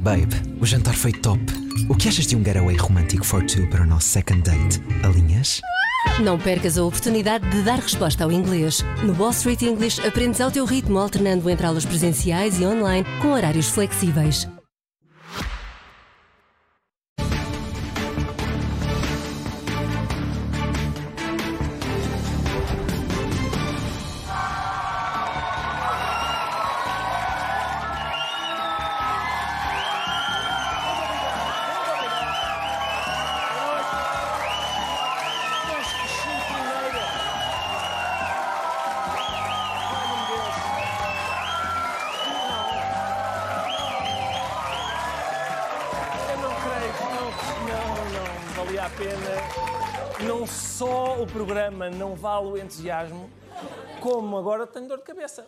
Babe, o jantar foi top. O que achas de um getaway romântico for two para o nosso second date? Alinhas? Não percas a oportunidade de dar resposta ao inglês. No Wall Street English aprendes ao teu ritmo, alternando entre aulas presenciais e online, com horários flexíveis. Valia a pena. Não só o programa não vale o entusiasmo, como agora tenho dor de cabeça.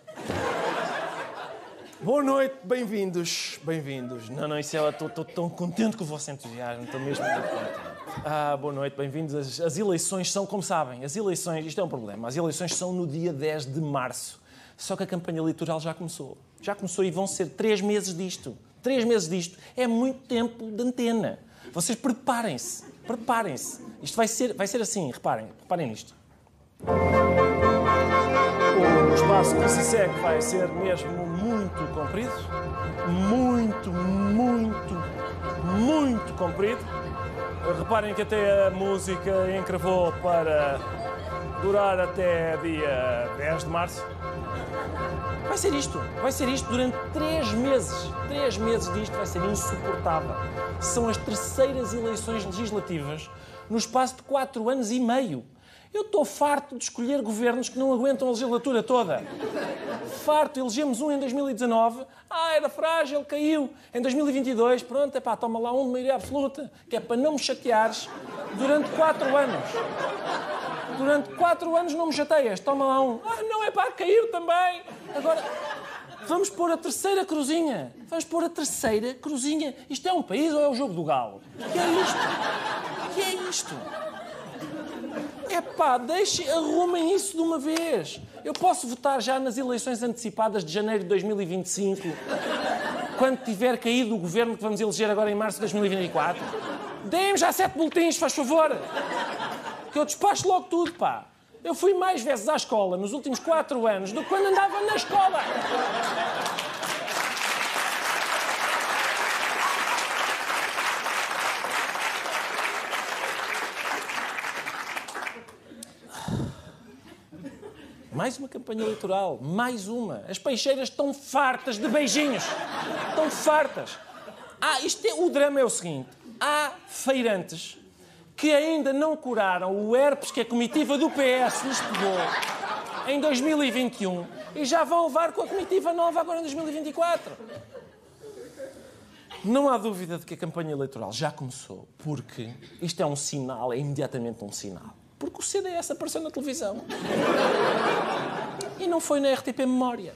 Boa noite, bem-vindos, bem-vindos. Não, não, isso é, estou tão contente com o vosso entusiasmo, estou mesmo muito contente. Ah, boa noite, bem-vindos. As, as eleições são, como sabem, as eleições, isto é um problema, as eleições são no dia 10 de março. Só que a campanha eleitoral já começou. Já começou e vão ser três meses disto. Três meses disto é muito tempo de antena. Vocês preparem-se, preparem-se. Isto vai ser, vai ser assim, reparem, reparem nisto. O espaço que se segue vai ser mesmo muito comprido. Muito, muito, muito comprido. Reparem que até a música encravou para durar até dia 10 de março. Vai ser isto, vai ser isto durante três meses. Três meses disto vai ser insuportável. São as terceiras eleições legislativas no espaço de quatro anos e meio. Eu estou farto de escolher governos que não aguentam a legislatura toda. Farto, elegemos um em 2019, ah, era frágil, caiu. Em 2022, pronto, é pá, toma lá um de maioria absoluta, que é para não me chateares durante quatro anos. Durante quatro anos não me chateias, toma lá um. Ah, não, é pá, caiu também. Agora, vamos pôr a terceira cruzinha. Vamos pôr a terceira cruzinha. Isto é um país ou é o jogo do galo? Que é isto? Que é isto? É pá, deixem, arrumem isso de uma vez. Eu posso votar já nas eleições antecipadas de janeiro de 2025, quando tiver caído o governo que vamos eleger agora em março de 2024. Deem-me já sete boletins, faz favor. Que eu despacho logo tudo, pá. Eu fui mais vezes à escola nos últimos quatro anos do que quando andava na escola. Mais uma campanha eleitoral, mais uma. As peixeiras estão fartas de beijinhos. Estão fartas. Ah, isto é, o drama é o seguinte: há feirantes que ainda não curaram o herpes que a comitiva do PS lhes pegou em 2021 e já vão levar com a comitiva nova agora em 2024. Não há dúvida de que a campanha eleitoral já começou, porque isto é um sinal, é imediatamente um sinal. Porque o CDS apareceu na televisão. E não foi na RTP Memória.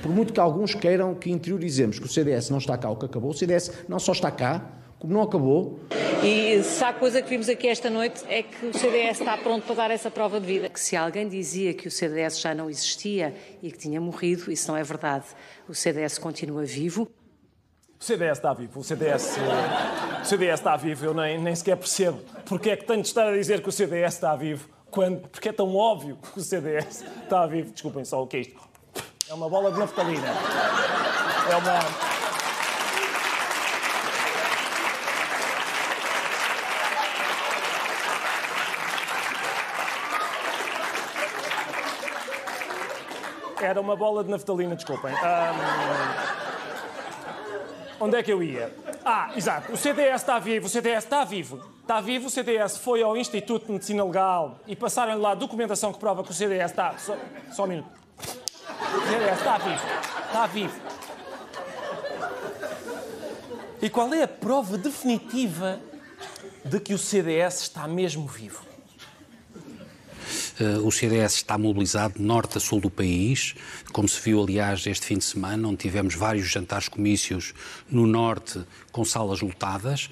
Por muito que alguns queiram que interiorizemos que o CDS não está cá ou que acabou, o CDS não só está cá, como não acabou. E se há coisa que vimos aqui esta noite é que o CDS está pronto para dar essa prova de vida. que se alguém dizia que o CDS já não existia e que tinha morrido, isso não é verdade. O CDS continua vivo. O CDS está vivo, o CDS, o CDS está vivo, eu nem, nem sequer percebo porque é que tenho de estar a dizer que o CDS está vivo, quando, porque é tão óbvio que o CDS está vivo. Desculpem só o que é isto. É uma bola de naftalina. É uma. Era uma bola de naftalina, desculpem. Ahm, Onde é que eu ia? Ah, exato. O CDS está vivo, o CDS está vivo. Está vivo, o CDS foi ao Instituto de Medicina Legal e passaram lá documentação que prova que o CDS está. Só, só um minuto. O CDS está vivo. Está vivo. E qual é a prova definitiva de que o CDS está mesmo vivo? Uh, o CDS está mobilizado norte a sul do país, como se viu, aliás, este fim de semana, onde tivemos vários jantares comícios no norte com salas lotadas.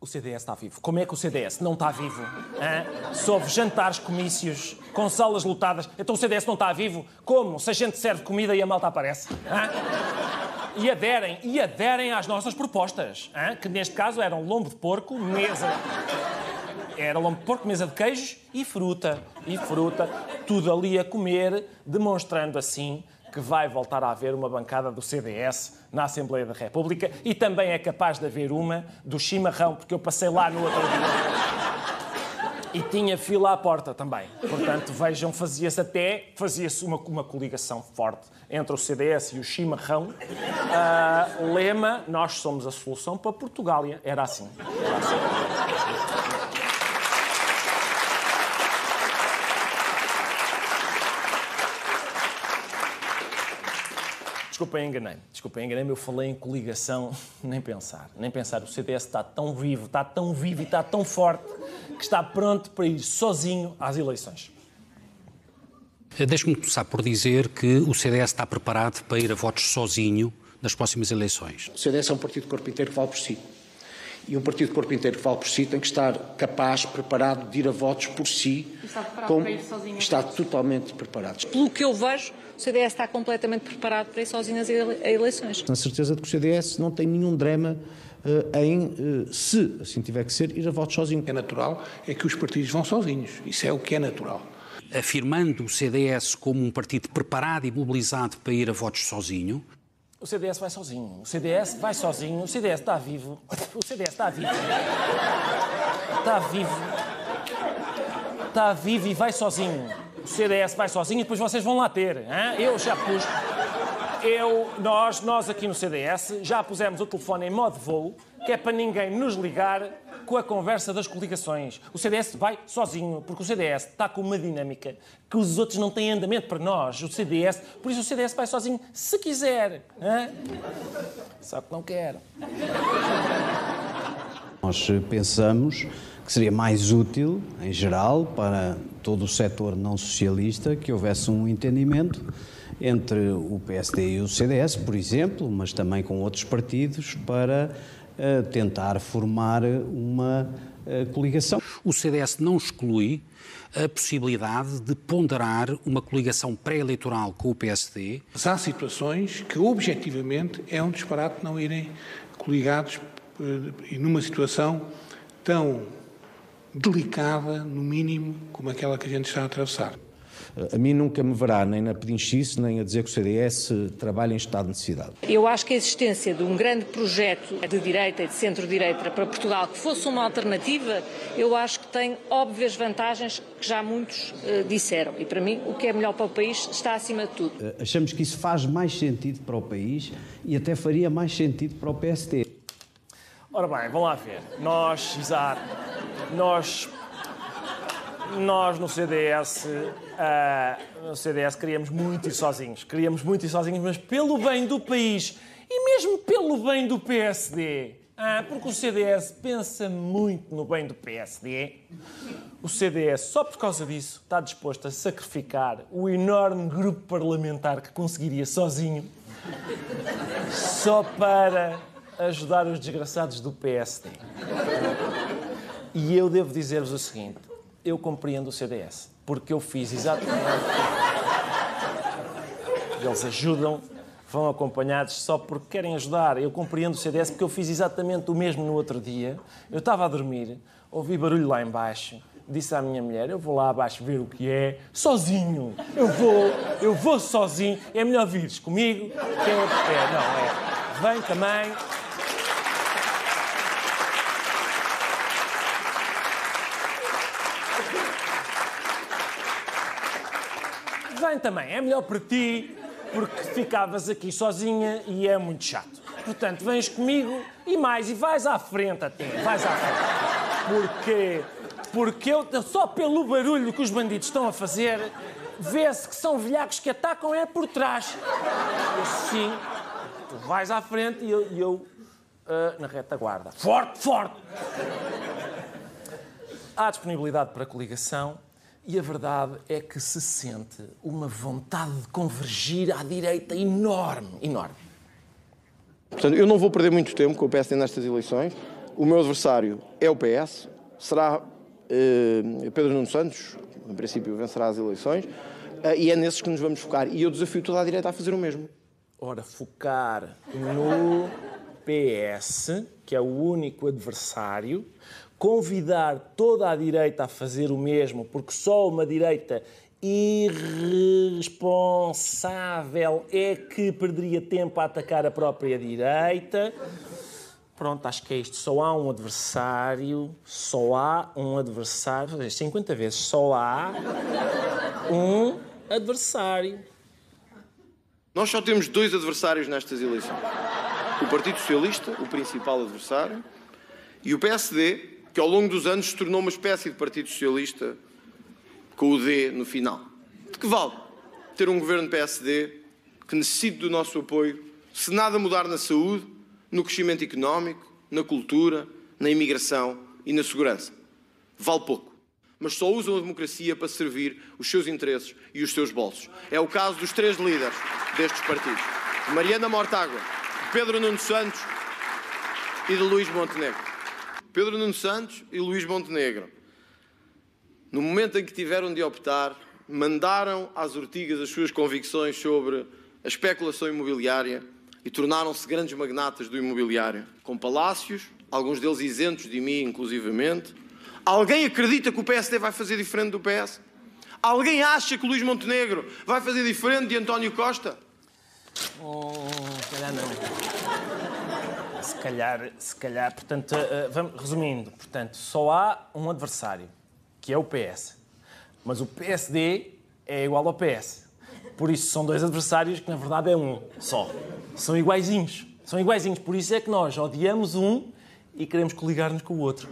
O CDS está vivo. Como é que o CDS não está vivo? Hã? Jantares, comícios, com salas lotadas, então o CDS não está vivo? Como? Se a gente serve comida e a malta aparece? Hã? E aderem, e aderem às nossas propostas, hã? que neste caso eram lombo de porco, mesa. Era porco, mesa de queijos e fruta. E fruta, tudo ali a comer, demonstrando assim que vai voltar a haver uma bancada do CDS na Assembleia da República e também é capaz de haver uma do chimarrão, porque eu passei lá no outro dia. E tinha fila à porta também. Portanto, vejam, fazia-se até fazia-se uma, uma coligação forte entre o CDS e o chimarrão. Uh, lema: Nós somos a solução para Portugália. Era assim. Era assim. Desculpem, enganei-me. Desculpem, enganei-me. Eu falei em coligação, nem pensar. Nem pensar. O CDS está tão vivo, está tão vivo e está tão forte que está pronto para ir sozinho às eleições. Deixe-me começar por dizer que o CDS está preparado para ir a votos sozinho nas próximas eleições. O CDS é um partido de corpo inteiro que vale por si. E um partido de corpo inteiro que vale por si tem que estar capaz, preparado de ir a votos por si. Está preparado como... para ir sozinho? Está totalmente preparado. Pelo que eu vejo, o CDS está completamente preparado para ir sozinho às eleições. Na certeza de que o CDS não tem nenhum drama uh, em, uh, se assim tiver que ser, ir a votos sozinho. É natural é que os partidos vão sozinhos. Isso é o que é natural. Afirmando o CDS como um partido preparado e mobilizado para ir a votos sozinho, o CDS vai sozinho. O CDS vai sozinho. O CDS está vivo. O CDS está vivo. Está vivo. Está vivo e vai sozinho. O CDS vai sozinho e depois vocês vão lá ter. Hein? Eu já pus. Eu, nós, nós aqui no CDS já pusemos o telefone em modo voo, que é para ninguém nos ligar com a conversa das coligações. O CDS vai sozinho, porque o CDS está com uma dinâmica que os outros não têm andamento para nós. O CDS, por isso o CDS vai sozinho, se quiser. Só que não quer. Nós pensamos que seria mais útil, em geral, para todo o setor não socialista, que houvesse um entendimento entre o PSD e o CDS, por exemplo, mas também com outros partidos, para uh, tentar formar uma uh, coligação. O CDS não exclui a possibilidade de ponderar uma coligação pré-eleitoral com o PSD. Mas há situações que, objetivamente, é um disparate não irem coligados uh, e numa situação tão delicada, no mínimo, como aquela que a gente está a atravessar. A mim nunca me verá nem na pedinchice, nem a dizer que o CDS trabalha em estado de necessidade. Eu acho que a existência de um grande projeto de direita e de centro-direita para Portugal que fosse uma alternativa, eu acho que tem óbvias vantagens que já muitos uh, disseram. E para mim, o que é melhor para o país está acima de tudo. Uh, achamos que isso faz mais sentido para o país e até faria mais sentido para o PST. Ora bem, vamos lá ver. Nós, exato, nós, nós no CDS, uh, no CDS queríamos muito ir sozinhos. Queríamos muito ir sozinhos, mas pelo bem do país e mesmo pelo bem do PSD. Ah, porque o CDS pensa muito no bem do PSD. O CDS, só por causa disso, está disposto a sacrificar o enorme grupo parlamentar que conseguiria sozinho só para ajudar os desgraçados do PSD. E eu devo dizer-vos o seguinte: eu compreendo o CDS, porque eu fiz exatamente. Eles ajudam, vão acompanhados só porque querem ajudar. Eu compreendo o CDS porque eu fiz exatamente o mesmo no outro dia. Eu estava a dormir, ouvi barulho lá embaixo, disse à minha mulher: Eu vou lá abaixo ver o que é, sozinho. Eu vou, eu vou sozinho. É melhor vires comigo, que é, é não, é. Vem também. Vem também, é melhor para ti, porque ficavas aqui sozinha e é muito chato. Portanto, vens comigo e mais, e vais à frente até, vais à frente. Porque, porque eu, só pelo barulho que os bandidos estão a fazer, vê-se que são velhacos que atacam é por trás. Assim, tu vais à frente e eu, e eu uh, na retaguarda. Forte, forte! Há disponibilidade para coligação e a verdade é que se sente uma vontade de convergir à direita enorme, enorme. Portanto, eu não vou perder muito tempo com o PSD nestas eleições. O meu adversário é o PS, será uh, Pedro Nuno Santos, em princípio vencerá as eleições, uh, e é nesses que nos vamos focar. E eu desafio toda a direita a fazer o mesmo. Ora, focar no PS, que é o único adversário, convidar toda a direita a fazer o mesmo, porque só uma direita irresponsável é que perderia tempo a atacar a própria direita. Pronto, acho que é isto. Só há um adversário, só há um adversário, 50 vezes, só há um adversário. Nós só temos dois adversários nestas eleições: o Partido Socialista, o principal adversário, e o PSD, que ao longo dos anos se tornou uma espécie de Partido Socialista com o D no final. De que vale ter um governo PSD que necessite do nosso apoio se nada mudar na saúde, no crescimento económico, na cultura, na imigração e na segurança? Vale pouco. Mas só usam a democracia para servir os seus interesses e os seus bolsos. É o caso dos três líderes destes partidos: Mariana Mortágua, de Pedro Nuno Santos e de Luís Montenegro. Pedro Nuno Santos e Luís Montenegro no momento em que tiveram de optar, mandaram às ortigas as suas convicções sobre a especulação imobiliária e tornaram-se grandes magnatas do imobiliário, com palácios, alguns deles isentos de mim, inclusivamente. Alguém acredita que o PSD vai fazer diferente do PS? Alguém acha que Luís Montenegro vai fazer diferente de António Costa? Oh, se calhar não. Calhar, se calhar, portanto, uh, vamos, resumindo, portanto, só há um adversário que é o PS. Mas o PSD é igual ao PS. Por isso são dois adversários que na verdade é um só. São iguaizinhos. São iguaizinhos. Por isso é que nós odiamos um e queremos coligar-nos com o outro.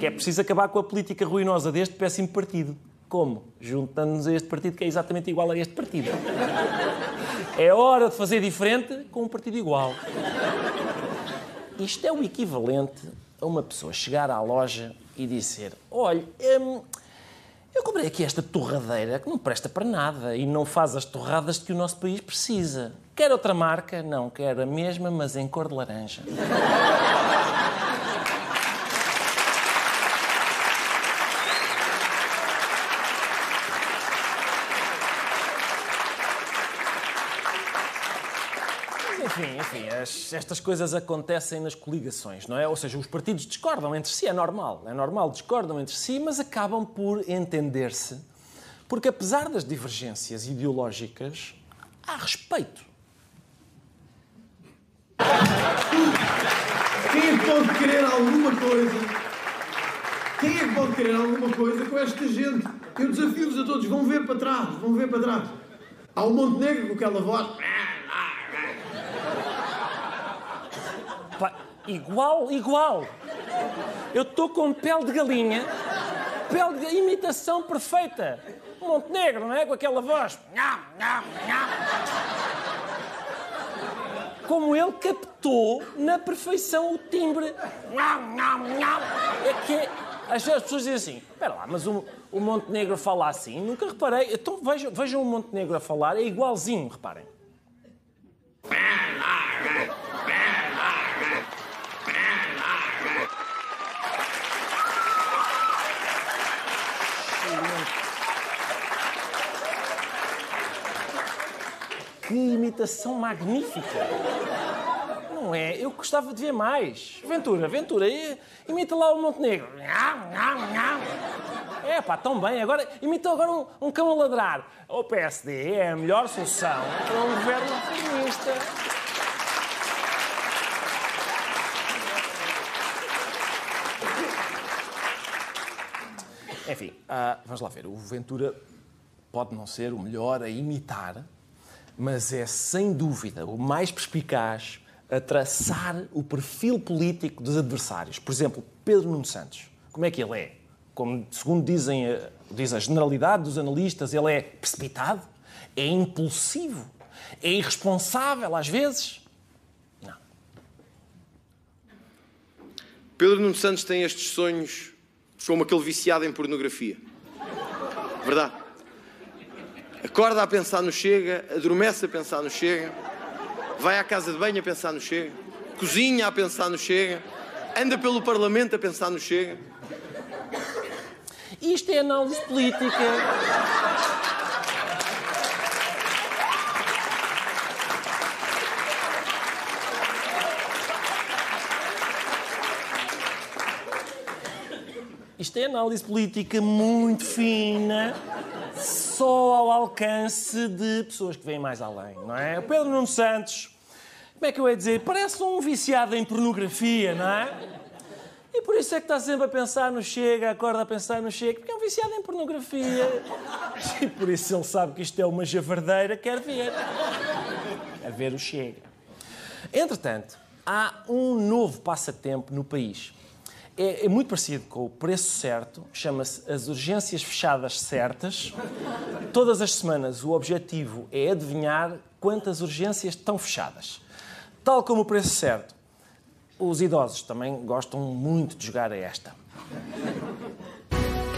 Que é preciso acabar com a política ruinosa deste péssimo partido. Como? Juntando-nos a este partido que é exatamente igual a este partido. É hora de fazer diferente com um partido igual. Isto é o equivalente a uma pessoa chegar à loja e dizer: Olha, hum, eu comprei aqui esta torradeira que não presta para nada e não faz as torradas que o nosso país precisa. Quer outra marca? Não, quero a mesma, mas em cor de laranja. Enfim, enfim as, estas coisas acontecem nas coligações, não é? Ou seja, os partidos discordam entre si, é normal, é normal, discordam entre si, mas acabam por entender-se, porque apesar das divergências ideológicas, há respeito. Quem é que pode querer alguma coisa? Quem é que pode querer alguma coisa com esta gente? Eu desafio-vos a todos, vão ver para trás, vão ver para trás. Há o Montenegro com aquela voz. Pá, igual, igual. Eu estou com pele de galinha, pele de imitação perfeita. Montenegro, não é? Com aquela voz. Como ele captou na perfeição o timbre. É que as pessoas dizem assim: espera lá, mas o, o Montenegro fala assim? Nunca reparei. Então vejam, vejam o Montenegro a falar, é igualzinho, reparem. Imitação magnífica! Não é? Eu gostava de ver mais. Ventura, Ventura, imita lá o Montenegro. É pá, tão bem. Agora, imita agora um, um cão a ladrar. O PSD é a melhor solução para um governo reformista. Enfim, uh, vamos lá ver. O Ventura pode não ser o melhor a imitar, mas é sem dúvida o mais perspicaz a traçar o perfil político dos adversários. Por exemplo, Pedro Nuno Santos. Como é que ele é? Como, segundo dizem, eh, diz a generalidade dos analistas, ele é precipitado, é impulsivo, é irresponsável às vezes. Não. Pedro Nuno Santos tem estes sonhos como aquele viciado em pornografia. Verdade? Acorda a pensar no Chega, adormece a pensar no Chega, vai à casa de banho a pensar no Chega, cozinha a pensar no Chega, Anda pelo Parlamento a pensar no Chega? Isto é análise política. Isto é análise política muito fina, só ao alcance de pessoas que vêm mais além, não é? O Pedro Nuno Santos, como é que eu ia dizer? Parece um viciado em pornografia, não é? E por isso é que está sempre a pensar no Chega, acorda a pensar no Chega, porque é um viciado em pornografia. E por isso ele sabe que isto é uma javardeira, quer ver. Quer ver o Chega. Entretanto, há um novo passatempo no país. É, é muito parecido com o preço certo, chama-se as urgências fechadas certas. Todas as semanas o objetivo é adivinhar quantas urgências estão fechadas. Tal como o preço certo, os idosos também gostam muito de jogar a esta.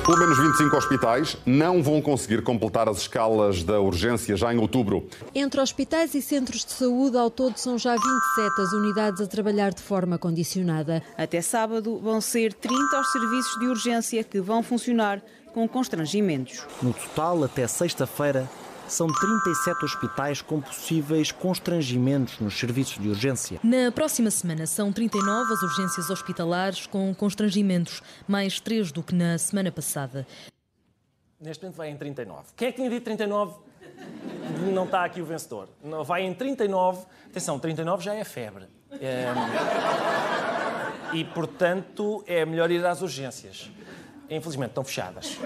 Pelo menos 25 hospitais não vão conseguir completar as escalas da urgência já em outubro. Entre hospitais e centros de saúde, ao todo são já 27 as unidades a trabalhar de forma condicionada. Até sábado vão ser 30 os serviços de urgência que vão funcionar com constrangimentos. No total, até sexta-feira, são 37 hospitais com possíveis constrangimentos nos serviços de urgência. Na próxima semana são 39 as urgências hospitalares com constrangimentos, mais 3 do que na semana passada. Neste momento vai em 39. Quem é que tinha dito 39? Não está aqui o vencedor. Não, vai em 39. Atenção, 39 já é febre. É... E, portanto, é melhor ir às urgências infelizmente estão fechadas.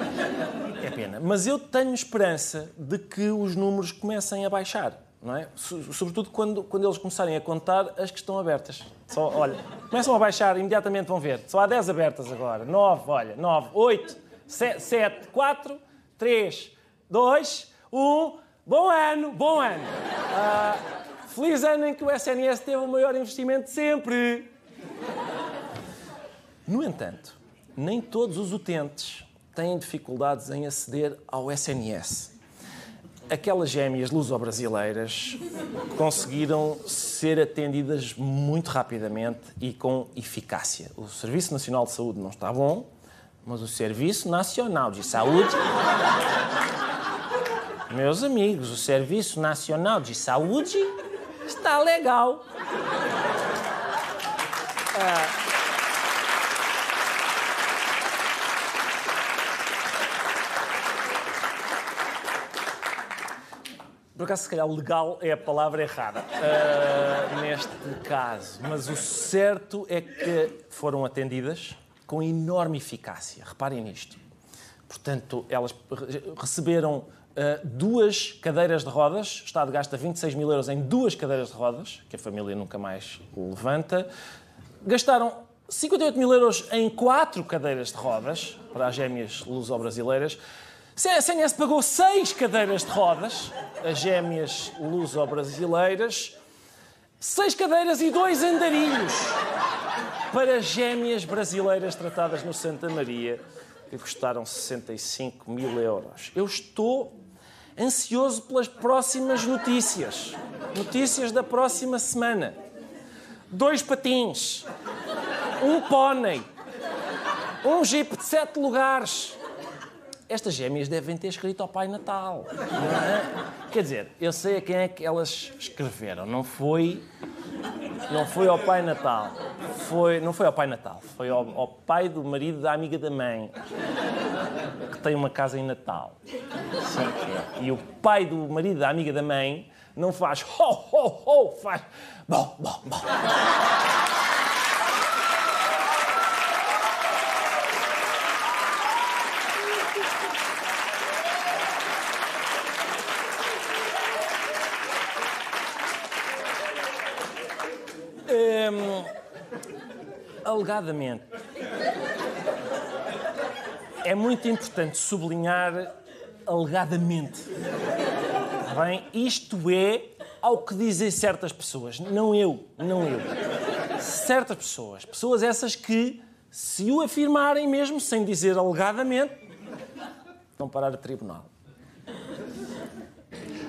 É pena. Mas eu tenho esperança de que os números comecem a baixar. Não é? Sobretudo quando, quando eles começarem a contar as que estão abertas. Só, olha, começam a baixar, imediatamente vão ver. Só há 10 abertas agora. 9, olha, 9, 8, 7, 4, 3, 2, 1. Bom ano, bom ano. Uh, feliz ano em que o SNS teve o maior investimento de sempre. No entanto, nem todos os utentes têm dificuldades em aceder ao SNS. Aquelas gêmeas luso-brasileiras conseguiram ser atendidas muito rapidamente e com eficácia. O Serviço Nacional de Saúde não está bom, mas o Serviço Nacional de Saúde. Meus amigos, o Serviço Nacional de Saúde está legal. Ah, Por acaso, se calhar, legal é a palavra errada uh, neste caso. Mas o certo é que foram atendidas com enorme eficácia. Reparem nisto. Portanto, elas receberam uh, duas cadeiras de rodas. O Estado gasta 26 mil euros em duas cadeiras de rodas, que a família nunca mais levanta. Gastaram 58 mil euros em quatro cadeiras de rodas para as gêmeas luso-brasileiras. A CNS pagou seis cadeiras de rodas, as gêmeas luso-brasileiras, seis cadeiras e dois andarilhos para gêmeas brasileiras tratadas no Santa Maria, que custaram 65 mil euros. Eu estou ansioso pelas próximas notícias. Notícias da próxima semana. Dois patins, um pônei, um jeep de sete lugares estas gêmeas devem ter escrito ao Pai Natal. É? Quer dizer, eu sei a quem é que elas escreveram. Não foi, não foi ao Pai Natal. Foi, não foi ao Pai Natal. Foi ao, ao pai do marido da amiga da mãe, que tem uma casa em Natal. Sim, E o pai do marido da amiga da mãe não faz ho, ho, ho, faz bom, bom, bom. Alegadamente. É muito importante sublinhar alegadamente. Bem, isto é ao que dizem certas pessoas, não eu, não eu. Certas pessoas, pessoas essas que, se o afirmarem mesmo sem dizer alegadamente, vão parar a tribunal.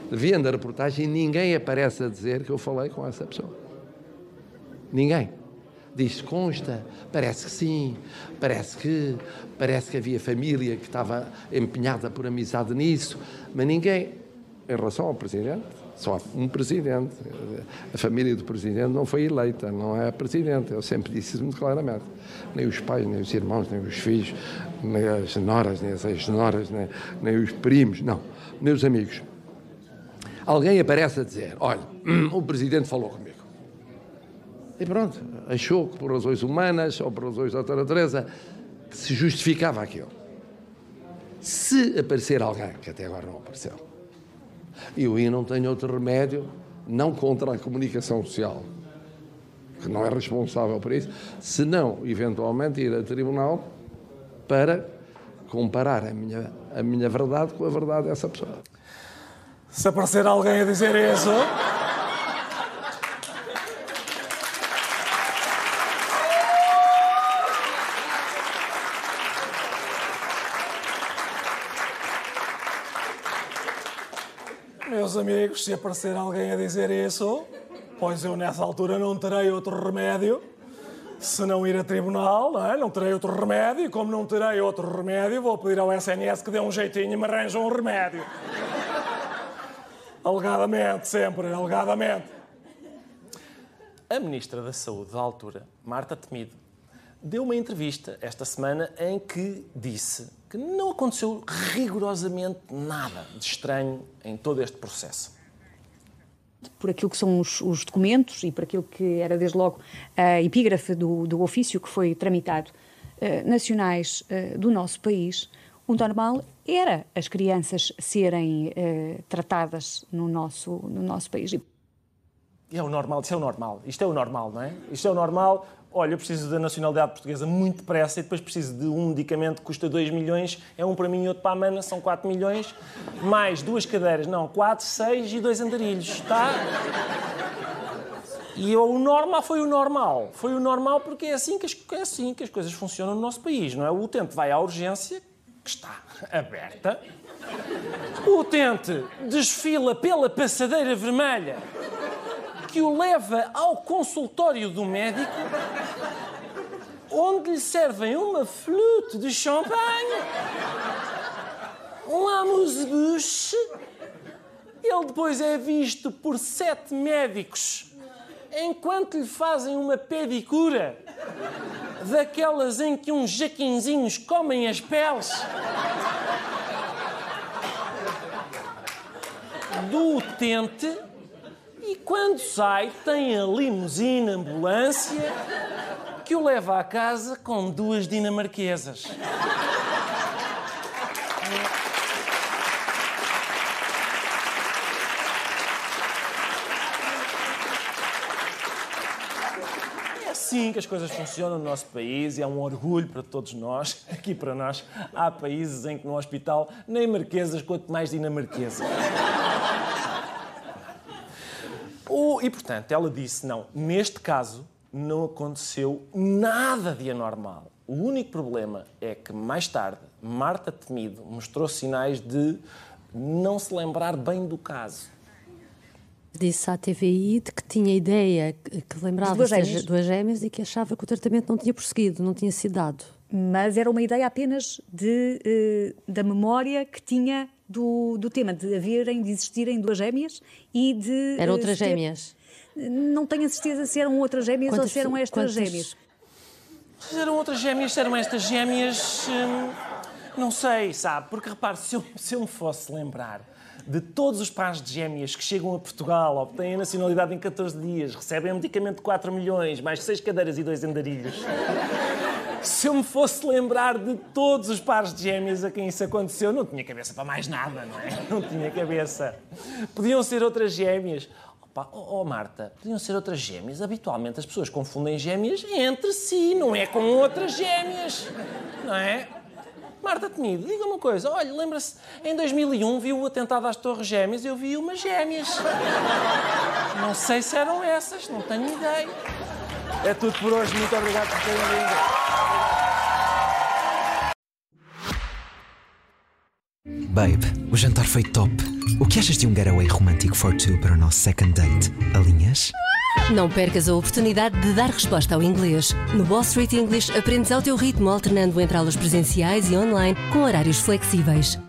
Vendo a reportagem, ninguém aparece a dizer que eu falei com essa pessoa. Ninguém. Diz, consta, parece que sim, parece que, parece que havia família que estava empenhada por amizade nisso, mas ninguém, em relação ao Presidente, só há um Presidente. A família do Presidente não foi eleita, não é Presidente, eu sempre disse isso muito claramente. Nem os pais, nem os irmãos, nem os filhos, nem as noras, nem as ex-noras, nem, nem os primos, não, os amigos. Alguém aparece a dizer, olha, o Presidente falou comigo. E pronto, achou que por razões humanas ou por razões da doutora Teresa se justificava aquilo. Se aparecer alguém, que até agora não apareceu, eu aí não tenho outro remédio, não contra a comunicação social, que não é responsável por isso, senão, eventualmente, ir a tribunal para comparar a minha, a minha verdade com a verdade dessa pessoa. Se aparecer alguém a dizer isso. Amigos, se aparecer alguém a dizer isso, pois eu nessa altura não terei outro remédio se não ir a tribunal, não, é? não terei outro remédio, como não terei outro remédio, vou pedir ao SNS que dê um jeitinho e me arranje um remédio. Alegadamente, sempre, alegadamente. A Ministra da Saúde da altura, Marta Temido, deu uma entrevista esta semana em que disse que não aconteceu rigorosamente nada de estranho em todo este processo por aquilo que são os, os, documentos e por aquilo que era desde logo a epígrafe do, do ofício que foi tramitado uh, nacionais uh, do nosso país, o normal era as crianças serem uh, tratadas no nosso, no nosso país. É o normal, isso é o normal. Isto é o normal, não é? Isto é o normal olha, eu preciso da nacionalidade portuguesa muito depressa e depois preciso de um medicamento que custa 2 milhões, é um para mim e outro para a mana, são 4 milhões, mais duas cadeiras, não, 4, 6 e dois andarilhos, está? E o normal foi o normal. Foi o normal porque é assim que as, é assim que as coisas funcionam no nosso país, não é? O utente vai à urgência, que está aberta, o utente desfila pela passadeira vermelha que o leva ao consultório do médico, onde lhe servem uma flute de champanhe, um amuse-bouche. Ele depois é visto por sete médicos enquanto lhe fazem uma pedicura daquelas em que uns jaquinzinhos comem as peles. Do utente e quando sai, tem a limusine ambulância que o leva à casa com duas dinamarquesas. É assim que as coisas funcionam no nosso país e é um orgulho para todos nós. Aqui para nós há países em que no hospital nem marquesas, quanto mais dinamarquesas. Oh, e, portanto, ela disse: não, neste caso não aconteceu nada de anormal. O único problema é que, mais tarde, Marta Temido mostrou sinais de não se lembrar bem do caso. Disse à TVI de que tinha ideia, que lembrava duas gêmeas. duas gêmeas e que achava que o tratamento não tinha prosseguido, não tinha sido dado. Mas era uma ideia apenas de, uh, da memória que tinha do, do tema de haverem, de existirem duas gêmeas e de. Eram outras ter... gêmeas? Não tenho a certeza se eram outras gêmeas quantas, ou se eram estas quantas... gêmeas. Se eram outras gêmeas, se eram estas gêmeas. Hum, não sei, sabe? Porque repare, se eu, se eu me fosse lembrar de todos os pais de gêmeas que chegam a Portugal, obtêm a nacionalidade em 14 dias, recebem um medicamento de 4 milhões, mais 6 cadeiras e 2 andarilhos se eu me fosse lembrar de todos os pares de gêmeos a quem isso aconteceu, não tinha cabeça para mais nada, não é? Não tinha cabeça. Podiam ser outras gêmeas. Opa, oh, oh, Marta, podiam ser outras gêmeas. Habitualmente as pessoas confundem gêmeas entre si, não é com outras gêmeas, não é? Marta Temido, diga uma coisa. Olha, lembra-se, em 2001 viu o atentado às Torres Gêmeas, eu vi umas gêmeas. Não sei se eram essas, não tenho ideia. É tudo por hoje. Muito obrigado por terem vindo. Babe, o jantar foi top. O que achas de um getaway romântico for two para o nosso second date? Alinhas? Não percas a oportunidade de dar resposta ao inglês. No Wall Street English aprendes ao teu ritmo, alternando entre aulas presenciais e online com horários flexíveis.